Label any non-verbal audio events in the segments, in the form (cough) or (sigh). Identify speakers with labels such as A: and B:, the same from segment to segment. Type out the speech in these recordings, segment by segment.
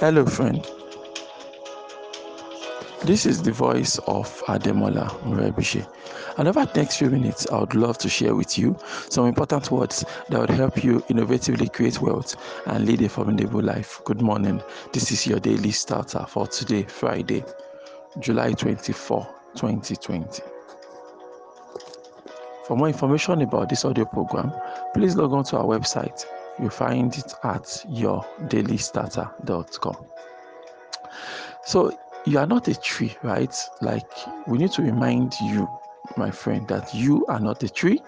A: Hello, friend. This is the voice of Ademola Morebise. And over the next few minutes, I would love to share with you some important words that would help you innovatively create wealth and lead a formidable life. Good morning. This is your daily starter for today, Friday, July 24, 2020. For more information about this audio program, please log on to our website you find it at yourdailystarter.com. So you are not a tree, right? Like we need to remind you, my friend, that you are not a tree.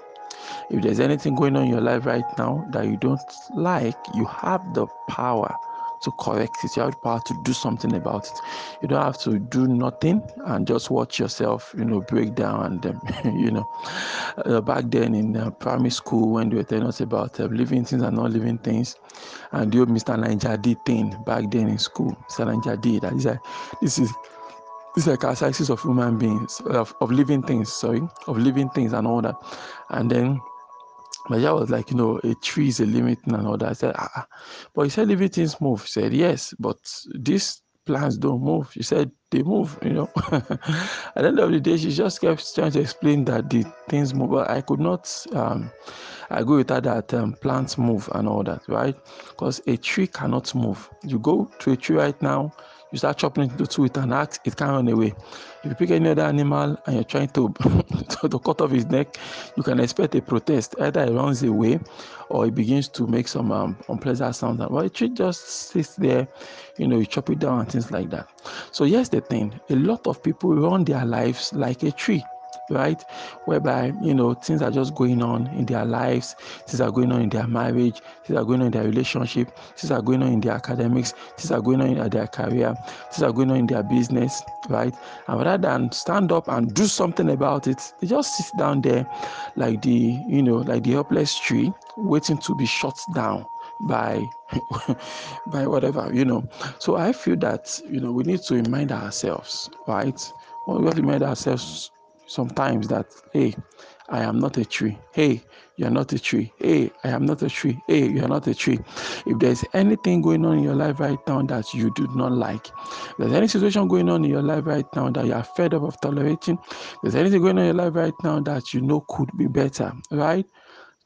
A: If there's anything going on in your life right now that you don't like, you have the power to correct it. You have the power to do something about it. You don't have to do nothing and just watch yourself, you know, break down. And um, (laughs) you know, uh, back then in uh, primary school when they were telling us about uh, living things and not living things, and the old Mr. Did thing back then in school, Mr. Ninja That is like this is these are characteristics of human beings, of, of living things, sorry, of living things and all that. And then my dad was like, you know, a tree is a limit and all that. I said, ah, ah. but he said living things move. He said, yes, but these plants don't move. She said they move, you know. (laughs) At the end of the day, she just kept trying to explain that the things move. But I could not um, agree with her that um, plants move and all that, right? Because a tree cannot move. You go to a tree right now, you start chopping it into two with an axe, it can't run away. If you pick any other animal and you're trying (laughs) to, to cut off his neck, you can expect a protest. Either it runs away or it begins to make some um, unpleasant sounds. But a tree just sits there, you know, you chop it down and things like that. So here's the thing a lot of people run their lives like a tree right? Whereby, you know, things are just going on in their lives, things are going on in their marriage, things are going on in their relationship, things are going on in their academics, things are going on in their career, things are going on in their business, right? And rather than stand up and do something about it, they just sit down there like the, you know, like the helpless tree waiting to be shut down by (laughs) by whatever you know so i feel that you know we need to remind ourselves right well, we have to remind ourselves sometimes that, hey, I am not a tree. Hey, you are not a tree. Hey, I am not a tree. Hey, you are not a tree. If there's anything going on in your life right now that you do not like, there's any situation going on in your life right now that you are fed up of tolerating, there's anything going on in your life right now that you know could be better, right?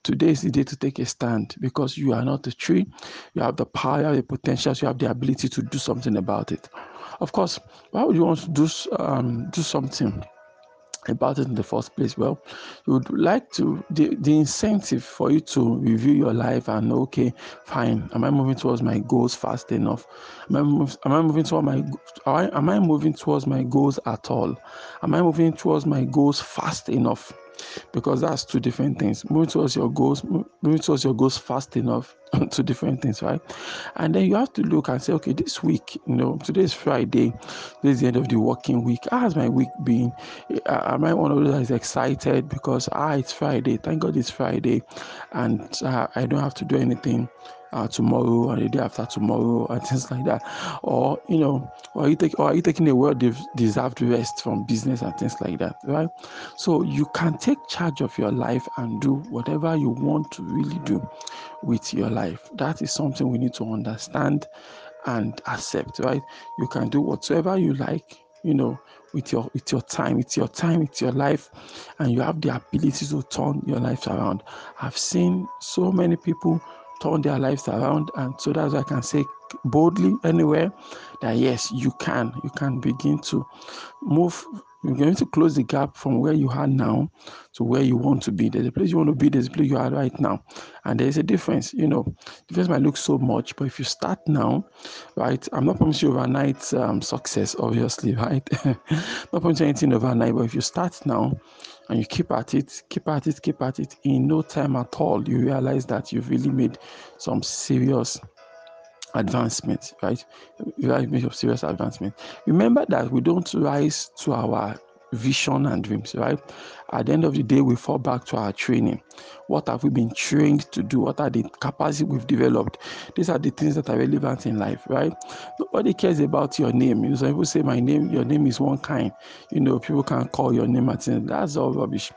A: Today is the day to take a stand because you are not a tree. You have the power, you have the potentials you have the ability to do something about it. Of course, why would you want to do um, do something? About it in the first place? Well you would like to the, the incentive for you to review your life and okay fine. Am i moving towards my goals fast enough? Am i, move, am I moving towards my am I moving towards my goals at all? Am i moving towards my goals fast enough because that's two different things. Moving towards your goals, moving towards your goals fast enough, (laughs) two different things, right? And then you have to look and say, okay, this week, you know, today is Friday, this is the end of the working week. How has my week been? Am I one of those that is excited because ah, it's Friday? Thank God it's Friday, and uh, I don't have to do anything uh, tomorrow and the day after tomorrow and (laughs) things like that. Or you know or you take or are you taking a well deserved rest from business and things like that right? So you can take charge of your life and do whatever you want to really do with your life. That is something we need to understand and accept right? You can do whatsoever you like you know with your with your time it's your time it's your life and you have the ability to turn your life around. I've seen so many people turn their lives around. And so that's I can say boldly anywhere that yes, you can. You can begin to move. You're going to close the gap from where you are now to where you want to be. There's a place you want to be, there's a place you are right now. And there's a difference. You know, the difference might look so much, but if you start now, right? I'm not promising you overnight um, success, obviously, (laughs) right? (laughs) not promising anything overnight, but if you start now, and you keep at it, keep at it, keep at it, in no time at all, you realize that you've really made some serious advancement, right? You have made some serious advancement. Remember that we don't rise to our vision and dreams, right? At the end of the day, we fall back to our training. What have we been trained to do? What are the capacity we've developed? These are the things that are relevant in life, right? Nobody cares about your name. You some people say my name, your name is one kind. You know, people can call your name at that's all rubbish.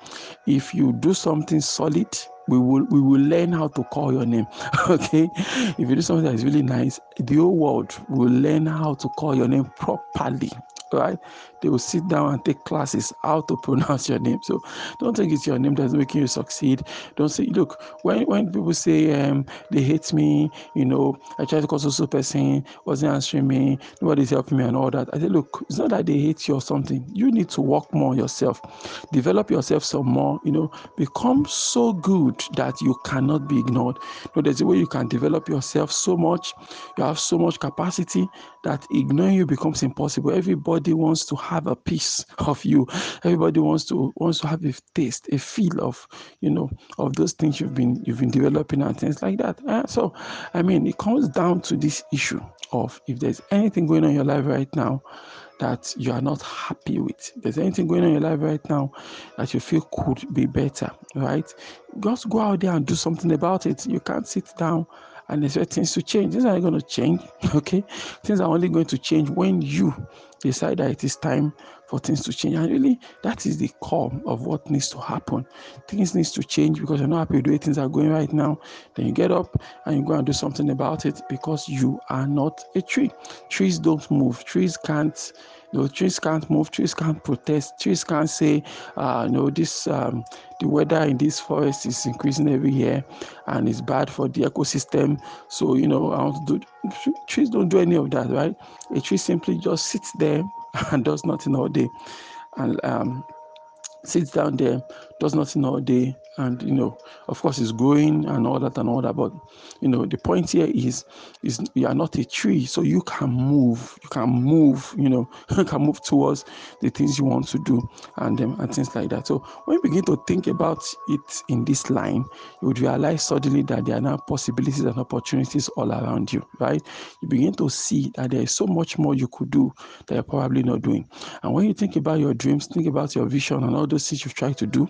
A: If you do something solid, we will we will learn how to call your name (laughs) okay if you do something that is really nice the whole world will learn how to call your name properly right? They will sit down and take classes how to (laughs) pronounce your name. So don't think it's your name that's making you succeed. Don't say, look, when, when people say um, they hate me, you know, I try to call social person, wasn't answering me, nobody's helping me and all that. I say, look, it's not that they hate you or something. You need to work more yourself. Develop yourself some more, you know, become so good that you cannot be ignored. You know, there's a way you can develop yourself so much. You have so much capacity that ignoring you becomes impossible. Everybody wants to have a piece of you. Everybody wants to wants to have a taste, a feel of you know of those things you've been you've been developing and things like that. Uh, so, I mean, it comes down to this issue of if there's anything going on in your life right now that you are not happy with. If there's anything going on in your life right now that you feel could be better, right? Just go out there and do something about it. You can't sit down and expect things to change. Things are going to change, (laughs) okay? Things are only going to change when you decide that it is time for things to change. And really, that is the core of what needs to happen. Things needs to change because you're not happy with the way things are going right now. Then you get up and you go and do something about it because you are not a tree. Trees don't move. Trees can't you know, trees can't move, trees can't protest, trees can't say, uh, you know, this um, the weather in this forest is increasing every year and it's bad for the ecosystem. So, you know, I want to do trees don't do any of that, right? A tree simply just sits there (laughs) and does nothing all day. And um, sits down there, does nothing all day, and you know of course it's growing and all that and all that but you know the point here is is you are not a tree so you can move you can move you know (laughs) you can move towards the things you want to do and um, and things like that. So when you begin to think about it in this line you would realize suddenly that there are now possibilities and opportunities all around you right? You begin to see that there is so much more you could do that you're probably not doing. And when you think about your dreams think about your vision and all those things you've tried to do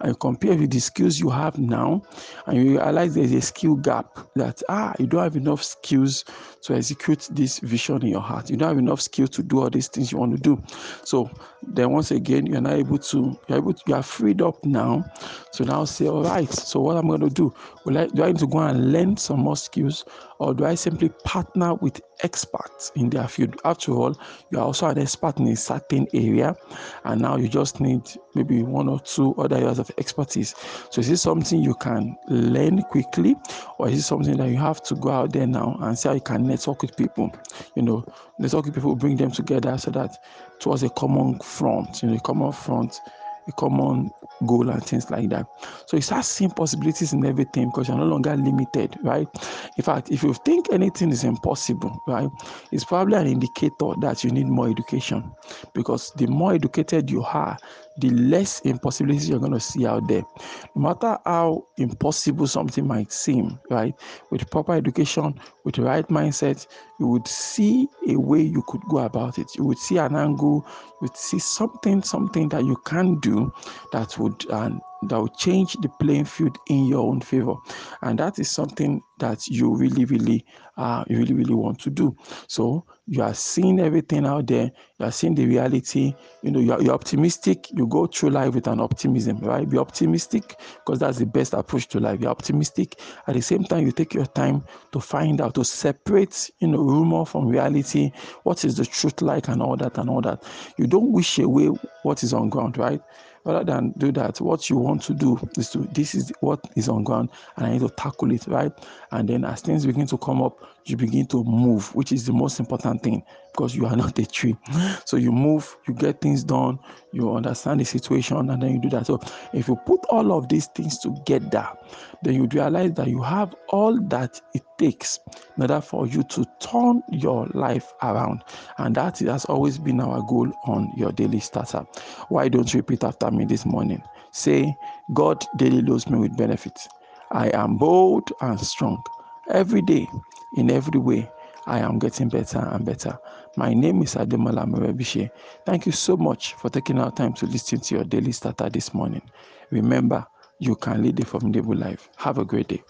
A: and compare with the skills you have now and you realize there's a skill gap that ah you don't have enough skills to execute this vision in your heart. You don't have enough skill to do all these things you want to do. So then once again you're not able to you're able to, you are freed up now so now say all right so what i'm going to do? Will I, do i need to go and learn some more skills or do i simply partner with experts in their field. After all you are also an expert in a certain area and now you just need maybe one or two other areas of expertise. So is this something you can learn quickly or is it something that you have to go out there now and see how you can network with people? You know network with people bring them together so that towards a common front, you know, a common front, a common goal and things like that. So it starts seeing possibilities in everything because you're no longer limited, right? In fact, if you think anything is impossible, right, it's probably an indicator that you need more education because the more educated you are, the less impossibilities you're going to see out there. No matter how impossible something might seem, right? With proper education, with the right mindset, you would see a way you could go about it. You would see an angle, you would see something, something that you can do that would uh, that will change the playing field in your own favor. And that is something that you really really uh you really really want to do. So you are seeing everything out there. You are seeing the reality. You know you're, you're optimistic. You go through life with an optimism right? Be optimistic because that's the best approach to life. You're optimistic. At the same time you take your time to find out to separate you know rumor from reality. What is the truth like and all that and all that. You don't wish away what is on ground right rather than do that what you want to do is to this is what is on ground and i need to tackle it right? And then as things begin to come up you begin to move which is the most important thing because you are not a tree. So you move you get things done you understand the situation and then you do that. So if you put all of these things together then you realize that you have all that it takes in order for you to turn your life around. And that has always been our goal on your daily starter. Why don't you repeat after me this morning? Say god daily loads me with benefits. I am bold and strong every day in every way I am getting better and better. My name is Ademola Morebise. Thank you so much for taking our time to listen to your daily starter this morning. Remember, you can lead a formidable life. Have a great day.